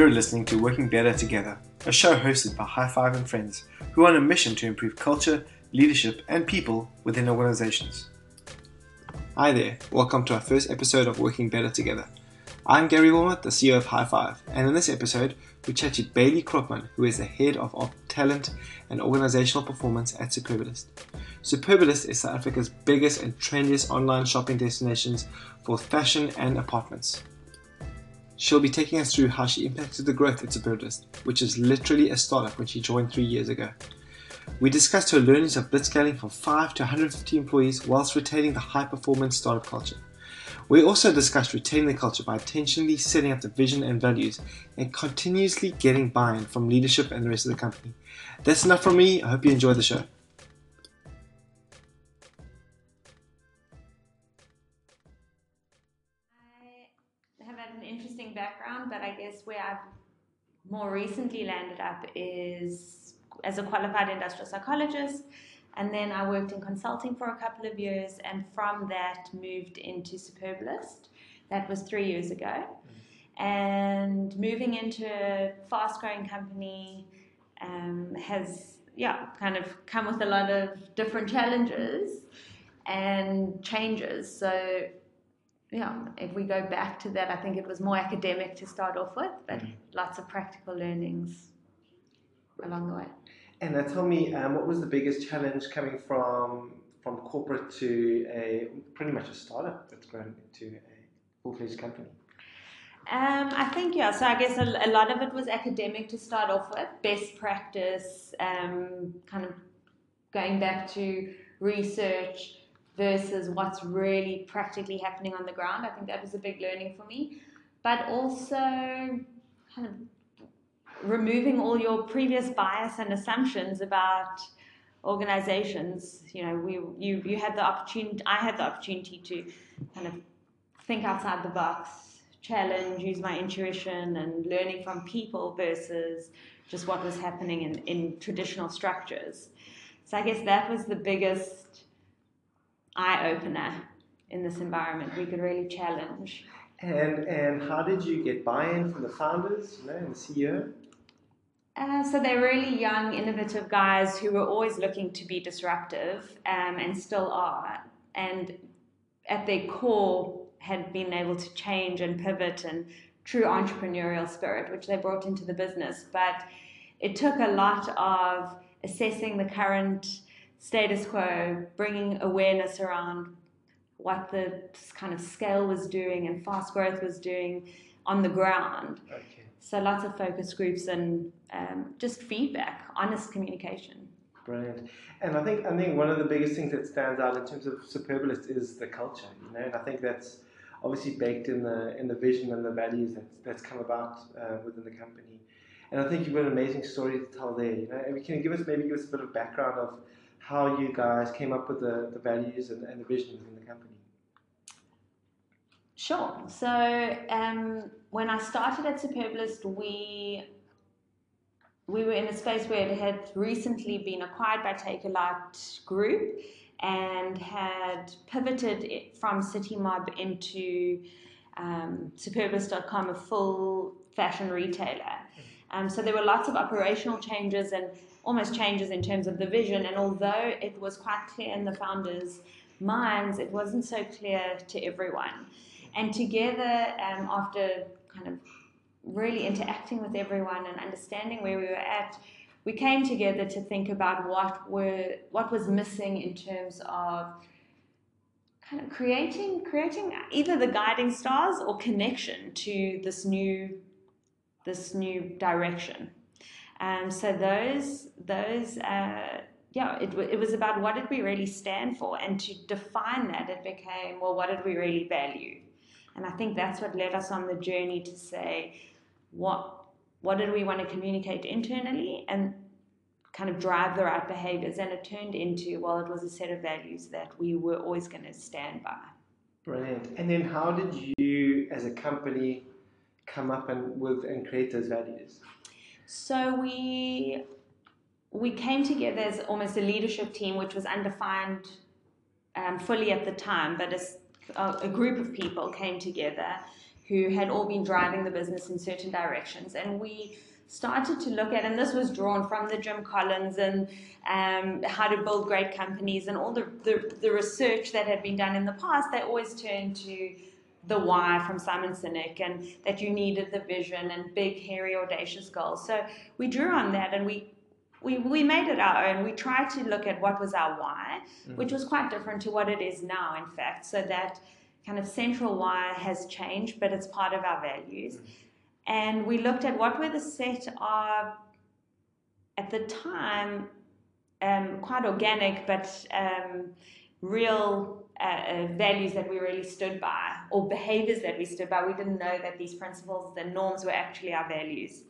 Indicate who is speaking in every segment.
Speaker 1: You're listening to Working Better Together, a show hosted by High Five and Friends, who are on a mission to improve culture, leadership, and people within organizations. Hi there, welcome to our first episode of Working Better Together. I'm Gary Wilmot, the CEO of High Five, and in this episode, we chat to Bailey Kropman, who is the head of, talent and organizational performance at Superbalist. Superbalist is South Africa's biggest and trendiest online shopping destinations for fashion and apartments. She'll be taking us through how she impacted the growth at Superbalist, which is literally a startup when she joined three years ago. We discussed her learnings of blitzscaling from 5 to 150 employees whilst retaining the high performance startup culture. We also discussed retaining the culture by intentionally setting up the vision and values and continuously getting buy in from leadership and the rest of the company. That's enough from me. I hope you enjoy the show.
Speaker 2: Where I've more recently landed up is as a qualified industrial psychologist. And then I worked in consulting for a couple of years, and from that moved into Superbalist. That was three years ago. And moving into a fast growing company um, has, yeah, kind of come with a lot of different challenges and changes. So yeah, if we go back to that, I think it was more academic to start off with, but mm-hmm. lots of practical learnings along the way.
Speaker 1: And now tell me, um, what was the biggest challenge coming from from corporate to a pretty much a startup that's grown into a full fledged company?
Speaker 2: Um, I think yeah. So I guess a, a, lot of it was academic to start off with, best practice, um, kind of going back to research versus what's really practically happening on the ground. I think that was a big learning for me. But also kind of removing all your previous bias and assumptions about organizations. You know, we you you had the opportunity I had the opportunity to kind of think outside the box, challenge, use my intuition and learning from people versus just what was happening in, in traditional structures. So I guess that was the biggest eye opener in this environment. We could really challenge.
Speaker 1: And and how did you get buy-in from the founders, you know, and the CEO?
Speaker 2: Uh, so they're really young, innovative guys who were always looking to be disruptive um, and still are. And at their core, had been able to change and pivot and true entrepreneurial spirit, which they brought into the business. But it took a lot of assessing the current status quo, bringing awareness around what the kind of scale was doing and fast growth was doing on the ground. Okay. So lots of focus groups and um, just feedback, honest communication.
Speaker 1: Brilliant. And I think I think one of the biggest things that stands out in terms of Superbalist is the culture, you know, and I think that's obviously baked in the in the vision and the values that's that's come about uh, within the company. And I think you've got an amazing story to tell there. You know, and can you give us maybe give us a bit of background of how you guys came up with the, the values and, and the vision within the company.
Speaker 2: Sure. So um, when I started at Superbalist, we we were in a space where it had recently been acquired by Takealot Group and had pivoted from Citymob into um, a full fashion retailer. Mm-hmm. Um, so there were lots of operational changes and almost changes in terms of the vision. And although it was quite clear in the founders' minds, it wasn't so clear to everyone. And together, um, after kind of really interacting with everyone and understanding where we were at, we came together to think about what were what was missing in terms of kind of creating creating either the guiding stars or connection to this new this new direction. Um, so those those uh, yeah, it, it was about what did we really stand for, and to define that, it became well, what did we really value, and I think that's what led us on the journey to say what what did we want to communicate internally and kind of drive the right behaviors, and it turned into well, it was a set of values that we were always going to stand by.
Speaker 1: Brilliant. And then, how did you, as a company, come up and with and create those values?
Speaker 2: So we we came together as almost a leadership team, which was undefined um, fully at the time, but a, a, group of people came together who had all been driving the business in certain directions. And we started to look at, and this was drawn from the Jim Collins and um, how to build great companies and all the, the, the research that had been done in the past, they always turned to the why from Simon Sinek and that you needed the vision and big, hairy, audacious goals. So we drew on that and we we, we made it our own. We tried to look at what was our why, mm-hmm. which was quite different to what it is now, in fact. So that kind of central why has changed, but it's part of our values. Mm-hmm. And we looked at what were the set of, at the time, um, quite organic, but um, real uh, uh, values that we really stood by, or behaviors that we stood by. We didn't know that these principles the norms were actually our values.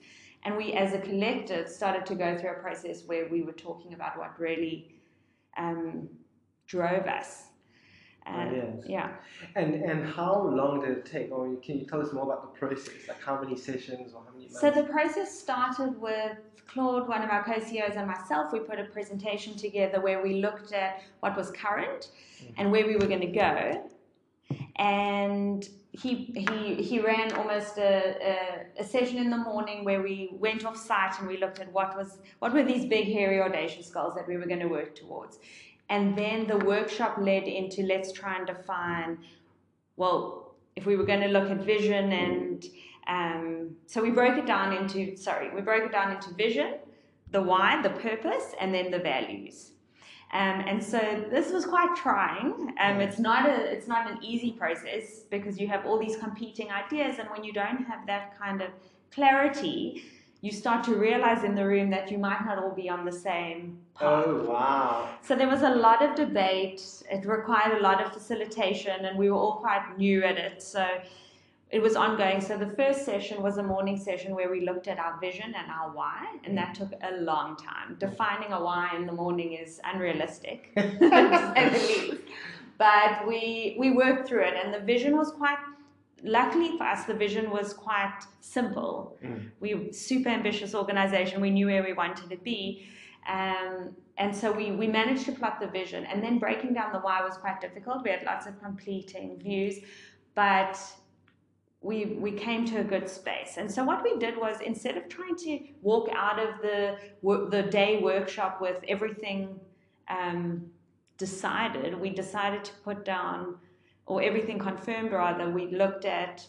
Speaker 2: And we, as a collective, started to go through a process where we were talking about what really um, drove us.
Speaker 1: And, yes.
Speaker 2: Yeah.
Speaker 1: And and how long did it take? Or can you tell us more about the process? Like how many sessions or how many months?
Speaker 2: So the process started with Claude, one of our co-CEOs, and myself. We put a presentation together where we looked at what was current mm-hmm. and where we were going to go. And he he he ran almost a, a, a, session in the morning where we went off site and we looked at what was what were these big hairy audacious goals that we were going to work towards and then the workshop led into let's try and define well if we were going to look at vision and um, so we broke it down into sorry we broke it down into vision the why the purpose and then the values um, and so this was quite trying. Um, it's not a it's not an easy process because you have all these competing ideas, and when you don't have that kind of clarity, you start to realize in the room that you might not all be on the same path.
Speaker 1: Oh wow!
Speaker 2: So there was a lot of debate. It required a lot of facilitation, and we were all quite new at it. So it was ongoing. So the first session was a morning session where we looked at our vision and our why, and that took a long time. Defining a why in the morning is unrealistic, But we we worked through it, and the vision was quite. Luckily for us, the vision was quite simple. Mm. We super ambitious organization. We knew where we wanted to be. Um, and so we, we managed to plot the vision and then breaking down the why was quite difficult. We had lots of completing views, but we we came to a good space. And so what we did was instead of trying to walk out of the the day workshop with everything um, decided, we decided to put down or everything confirmed rather. We looked at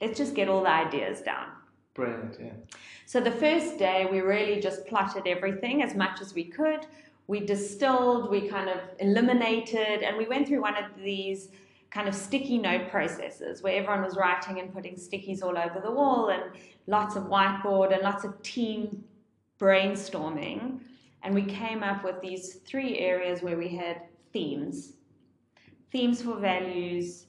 Speaker 2: let's just get all the ideas down.
Speaker 1: Brilliant, yeah.
Speaker 2: So the first day we really just plotted everything as much as we could. We distilled, we kind of eliminated, and we went through one of these kind of sticky note processes where everyone was writing and putting stickies all over the wall and lots of whiteboard and lots of team brainstorming. And we came up with these three areas where we had themes themes for values,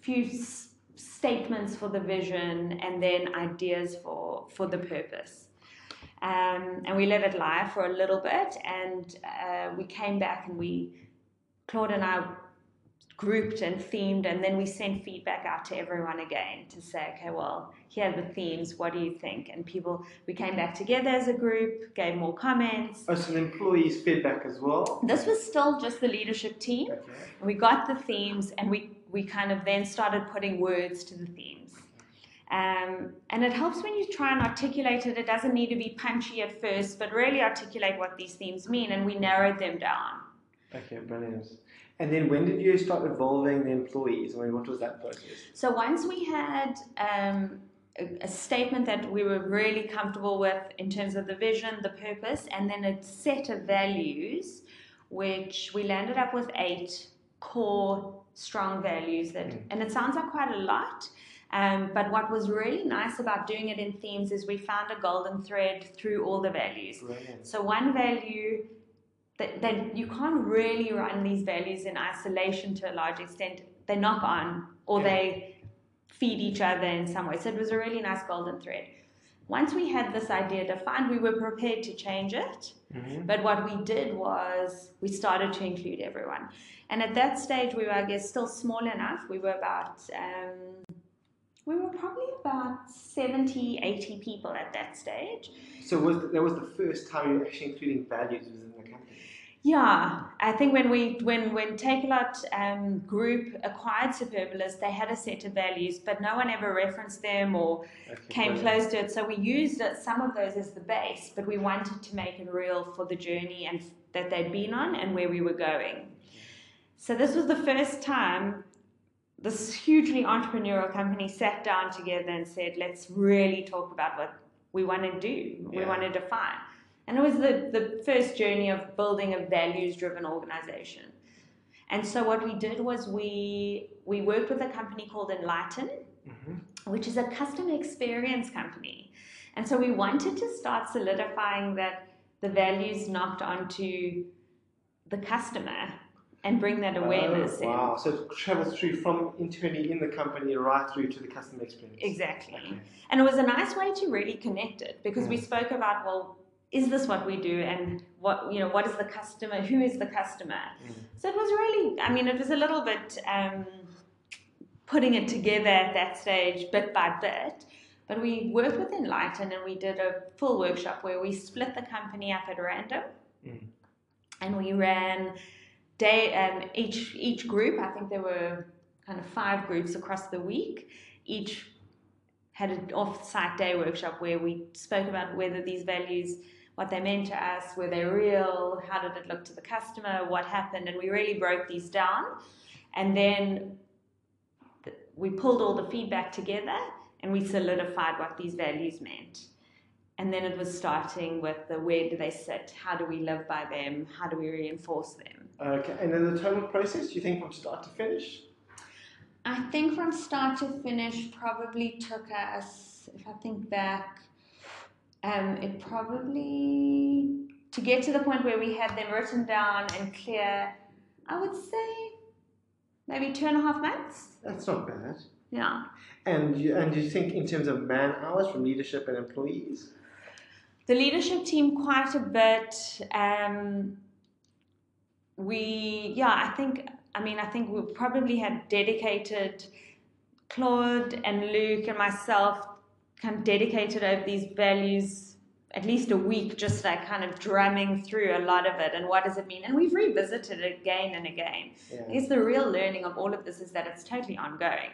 Speaker 2: few s- statements for the vision, and then ideas for, for the purpose. Um, and we let it lie for a little bit, and uh, we came back and we, Claude and I grouped and themed, and then we sent feedback out to everyone again to say, okay, well, here are the themes. What do you think? And people, we came back together as a group, gave more comments.
Speaker 1: Oh, so employees' feedback as well.
Speaker 2: This was still just the leadership team. Okay. We got the themes, and we we kind of then started putting words to the themes. Um, and it helps when you try and articulate it. It doesn't need to be punchy at first, but really articulate what these themes mean, and we narrowed them down.
Speaker 1: Okay, brilliant. And then when did you start involving the employees? I mean, what was that process?
Speaker 2: So once we had um, a, a, statement that we were really comfortable with in terms of the vision, the purpose, and then a set of values, which we landed up with eight core strong values that, mm. and it sounds like quite a lot. Um, but what was really nice about doing it in themes is we found a golden thread through all the values.
Speaker 1: Brilliant.
Speaker 2: So one value that, that you can't really run these values in isolation to a large extent. They knock on or yeah. they feed each other in some way. So it was a really nice golden thread. Once we had this idea defined, we were prepared to change it. Mm-hmm. But what we did was we started to include everyone. And at that stage, we were, I guess, still small enough. We were about, um, we were probably about 70, 80 people at that stage.
Speaker 1: So was the, that was the first time you were actually including values within
Speaker 2: Yeah, I think when we when when Takealot um, Group acquired Superbalist, they had a set of values, but no one ever referenced them or came
Speaker 1: brilliant.
Speaker 2: close to it. So we used some of those as the base, but we wanted to make it real for the journey and that they'd been on and where we were going. So this was the first time this hugely entrepreneurial company sat down together and said, "Let's really talk about what we want to do. We want to define." And it was the, the first journey of building a values-driven organization. And so what we did was we we worked with a company called Enlighten,
Speaker 1: Mhm.
Speaker 2: which is a customer experience company. And so we wanted to start solidifying that the values knocked onto the customer and bring that awareness
Speaker 1: Oh,
Speaker 2: in.
Speaker 1: wow. So it travels through from internally in the company right through to the customer experience.
Speaker 2: Exactly.
Speaker 1: Okay.
Speaker 2: And it was a nice way to really connect it because we
Speaker 1: Mm.
Speaker 2: spoke about, well, is this what we do? And what you know what is the customer who is the customer?
Speaker 1: Mm.
Speaker 2: so it was really i mean it was a little bit um, putting it together at that stage bit by bit. But we worked with enlighten and we did a full workshop where we split the company up at random.
Speaker 1: Mm.
Speaker 2: and we ran day um, each each group i think there were kind of five groups across the week. Each had an off-site day workshop where we spoke about whether these values what they meant to us were they real how did it look to the customer what happened and we really broke these down and then we pulled all the feedback together and we solidified what these values meant and then it was starting with the where do they sit how do we live by them how do we reinforce them
Speaker 1: Okay. And then the total process, do you think from start to finish?
Speaker 2: I think from start to finish probably took us, if I think back, um, it probably, to get to the point where we had them written down and clear, I would say maybe two and a half months.
Speaker 1: That's not bad.
Speaker 2: Yeah.
Speaker 1: And you, and you think in terms of man hours from leadership and employees?
Speaker 2: The leadership team, quite a bit. Um, we, yeah, I think, I mean, I think we probably had dedicated Claude and Luke and myself kind of dedicated over these values at least a week, just like kind of drumming through a lot of it and what does it mean. And we've revisited it again and again. I guess the real learning of all of this is that it's totally ongoing.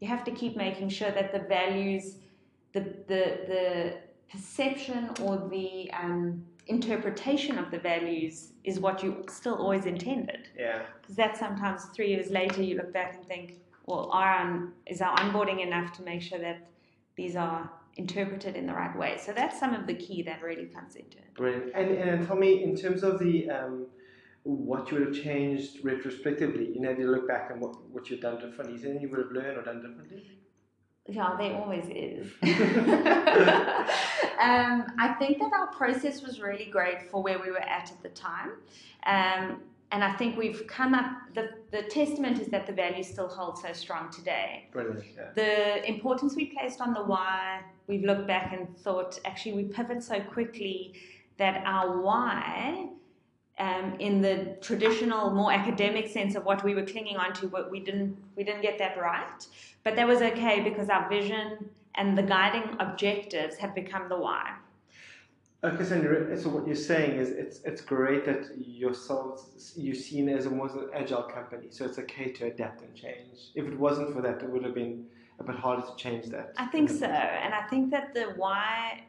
Speaker 2: You have to keep making sure that the values, the the the perception or the um, interpretation of the values is what you still always intended.
Speaker 1: Yeah.
Speaker 2: Because that sometimes three years later you look back and think, well, are um, is our onboarding enough to make sure that these are interpreted in the right way? So that's some of the key that really comes into it.
Speaker 1: Brilliant. And, and tell me, in terms of the um, what you would have changed retrospectively, you know, if you look back and what, what you've done differently, is there anything you would have learned or done differently?
Speaker 2: Yeah, there always is. um, I think that our process was really great for where we were at at the time. Um, and I think we've come up, the, the testament is that the values still hold so strong today.
Speaker 1: Brilliant. Yeah.
Speaker 2: The importance we placed on the why, we've looked back and thought actually we pivot so quickly that our why, um, in the traditional, more academic sense of what we were clinging onto, but we didn't we didn't get that right. But that was okay because our vision and the guiding objectives have become the why.
Speaker 1: Okay, so, so what you're saying is it's it's great that yourselves you're seen as a more agile company, so it's okay to adapt and change. If it wasn't for that, it would have been a bit harder to change that.
Speaker 2: I think so, and I think that the why,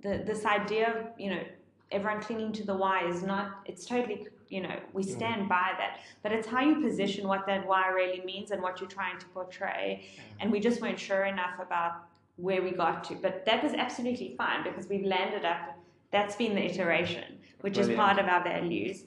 Speaker 2: the this idea of you know everyone clinging to the why is not. It's totally you know we
Speaker 1: Mm.
Speaker 2: stand by that, but it's how you position what that why really means and what you're trying to portray. And we just weren't sure enough about where we got to, but that was absolutely fine because we've landed up. That's been the iteration, which is part of our values.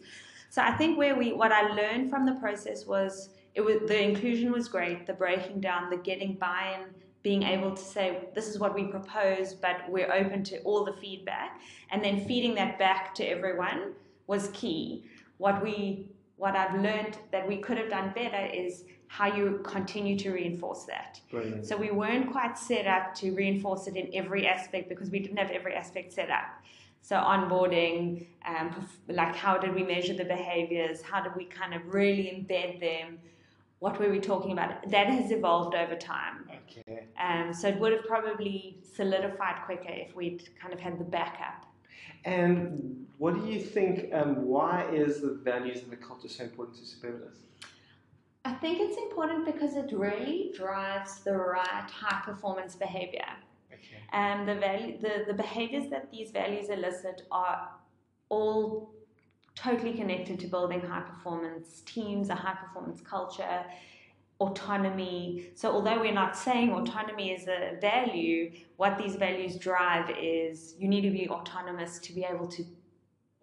Speaker 2: So I think where we what I learned from the process was it was the inclusion was great, the breaking down, the getting buy-in, being able to say this is what we propose, but we're open to all the feedback, and then feeding that back to everyone was key. What we what I've learned that we could have done better is how you continue to reinforce that.
Speaker 1: Brilliant.
Speaker 2: So we weren't quite set up to reinforce it in every aspect because we didn't have every aspect set up. So onboarding, um, like how did we measure the behaviors? How did we kind of really embed them? What were we talking about? That has evolved over time.
Speaker 1: Okay.
Speaker 2: Um, so it would have probably solidified quicker if we'd kind of had the backup.
Speaker 1: And what do you think? Um, why is the values and the culture so important to Superbalist?
Speaker 2: I think it's important because it really drives the right high performance behavior.
Speaker 1: Okay.
Speaker 2: And the value, the, the behaviors that these values elicit are all totally connected to building high performance teams, a high performance culture, autonomy. So, although we're not saying autonomy is a value, what these values drive is you need to be autonomous to be able to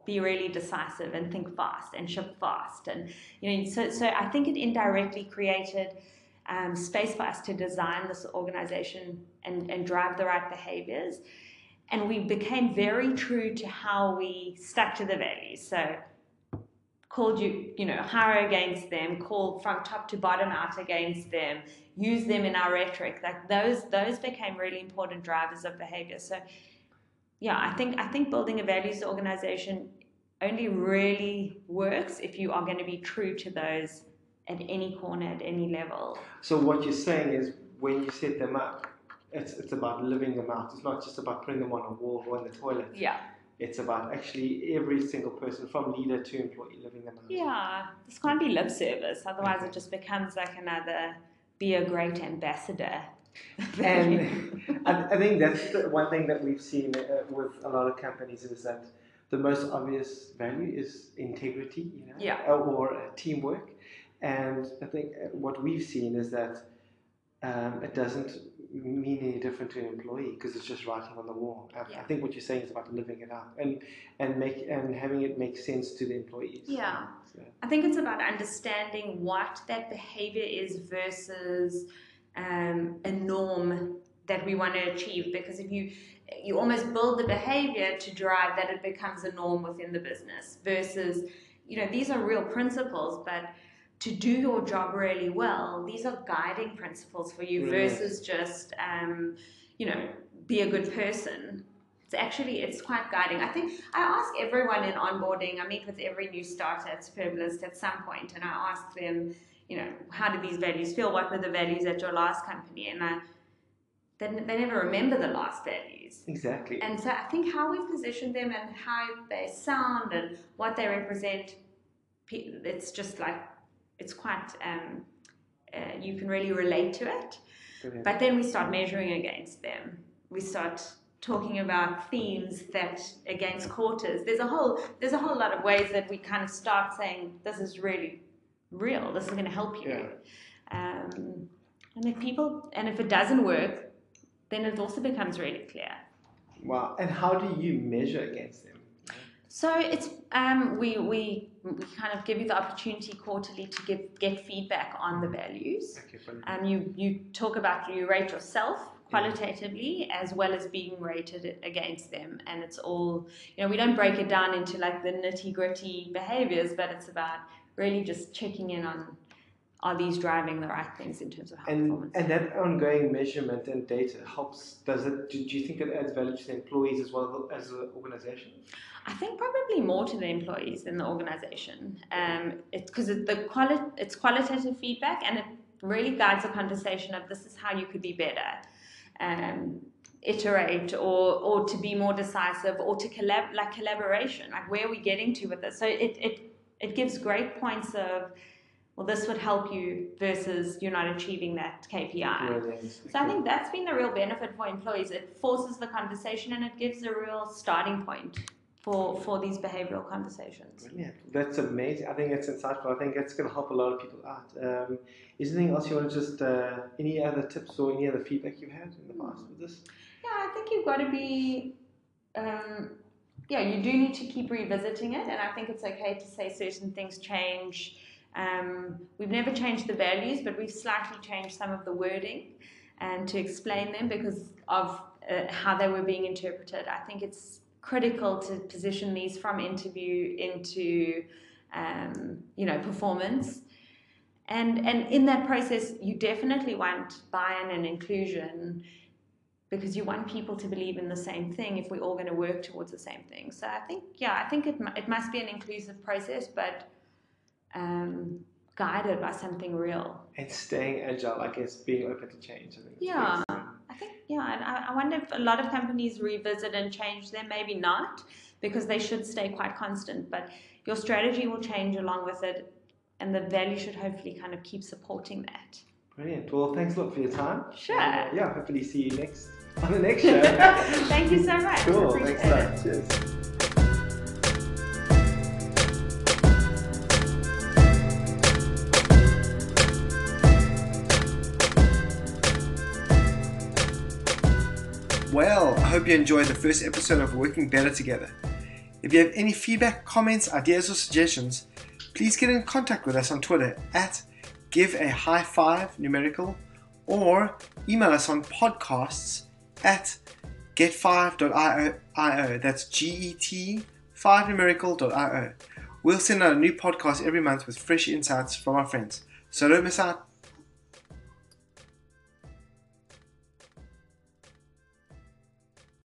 Speaker 2: be really decisive and think fast and ship fast. And, you know, so, so I think it indirectly created. Um, space for us to design this organization and, and drive the right behaviors. And we became very true to how we stuck to the values. So called you, you know, hire against them, called from top to bottom out against them, use them in our rhetoric. Like those, those became really important drivers of behavior. So, yeah, I think I think building a values organization only really works if you are going to be true to those at any corner, at any level.
Speaker 1: So what you're saying is when you set them up, it's it's about living them out. It's not just about putting them on a wall or in the toilet.
Speaker 2: Yeah.
Speaker 1: It's about actually every single person, from leader to employee, living them out.
Speaker 2: Yeah, this can't be lip service. Otherwise, it just becomes like another be a great ambassador.
Speaker 1: and I, I, think that's the one thing that we've seen uh, with a lot of companies is that the most obvious value is integrity, you know,
Speaker 2: yeah.
Speaker 1: or uh, teamwork. And I think uh, what we've seen is that um, it doesn't mean any different to an employee because it's just writing on the wall. I,
Speaker 2: Yeah.
Speaker 1: I think what you're saying is about living it out and and make and having it make sense to the employees.
Speaker 2: Yeah.
Speaker 1: So,
Speaker 2: I think it's about understanding what that behavior is versus um, a norm that we want to achieve. Because if you you almost build the behavior to drive that it becomes a norm within the business versus you know these are real principles, but to do your job really well, these are guiding principles for you
Speaker 1: Brilliant.
Speaker 2: versus just um, you know be a good person. It's actually it's quite guiding. I think I ask everyone in onboarding. I meet with every new starter at Superbalist at some point, and I ask them, you know, how do these values feel? What were the values at your last company? And I, they, they never remember the last values.
Speaker 1: exactly.
Speaker 2: And so I think how we've positioned them and how they sound and what they represent, it's just like it's quite. Um, uh, you can really relate to it.
Speaker 1: Brilliant.
Speaker 2: But then we start measuring against them. We start talking about themes that against quarters. There's a whole there's a whole lot of ways that we kind of start saying this is really real. This is going to help you.
Speaker 1: Yeah.
Speaker 2: Um, and if people and if it doesn't work, then it also becomes really clear.
Speaker 1: wow. And how do you measure against them?
Speaker 2: So it's um, we, we we kind of give you the opportunity quarterly to give get feedback on the values.
Speaker 1: Okay.
Speaker 2: Um, you you talk about you rate yourself qualitatively as well as being rated against them, and it's all you know. We don't break it down into like the nitty gritty behaviors, but it's about really just checking in on are these driving the right things in terms of high
Speaker 1: and
Speaker 2: performance.
Speaker 1: and that ongoing measurement and data helps. Does it? Do, do you think it adds value to the employees as well as the organization?
Speaker 2: I think probably more to the employees than the organization. Um, it's because it, the quali- it's qualitative feedback and it really guides a conversation of this is how you could be better. Um, iterate or or to be more decisive or to collab like collaboration like where are we getting to with this so it it, it gives great points of well this would help you versus you're not achieving that KPI so I think that's been the real benefit for employees. It forces the conversation and it gives a real starting point for for these behavioral conversations.
Speaker 1: Brilliant. That's amazing. I think it's insightful. I think it's going to help a lot of people out. Um, is there anything else you want to just, uh, any other tips or any other feedback you've had in the past with this?
Speaker 2: Yeah, I think you've got to be. Um, yeah, you do need to keep revisiting it, and I think it's okay to say certain things change. Um, we've never changed the values, but we've slightly changed some of the wording and to explain them because of uh, how they were being interpreted. I think it's critical to position these from interview into um, you know performance and and in that process you definitely want buy-in and inclusion because you want people to believe in the same thing if we're all going to work towards the same thing so i think yeah i think it, it must be an inclusive process but um, guided by something real
Speaker 1: It's staying agile, I guess, being open to change. I think
Speaker 2: Yeah. I think, yeah, and I, I wonder if a lot of companies revisit and change them, maybe not. because they should stay quite constant. But your strategy will change along with it, and the value should hopefully kind of keep supporting that.
Speaker 1: Brilliant. Well, thanks a lot for your time.
Speaker 2: Sure.
Speaker 1: And, uh, yeah, hopefully see you next on the next show.
Speaker 2: Thank you so much.
Speaker 1: cool. Thanks a lot. Cheers. Hope you enjoyed the first episode of Working Better Together. If you have any feedback, comments, ideas, or suggestions, please get in contact with us on Twitter at give a high five numerical or email us on podcasts at get5.io. That's G E T 5 numerical.io. We'll send out a new podcast every month with fresh insights from our friends. So don't miss out.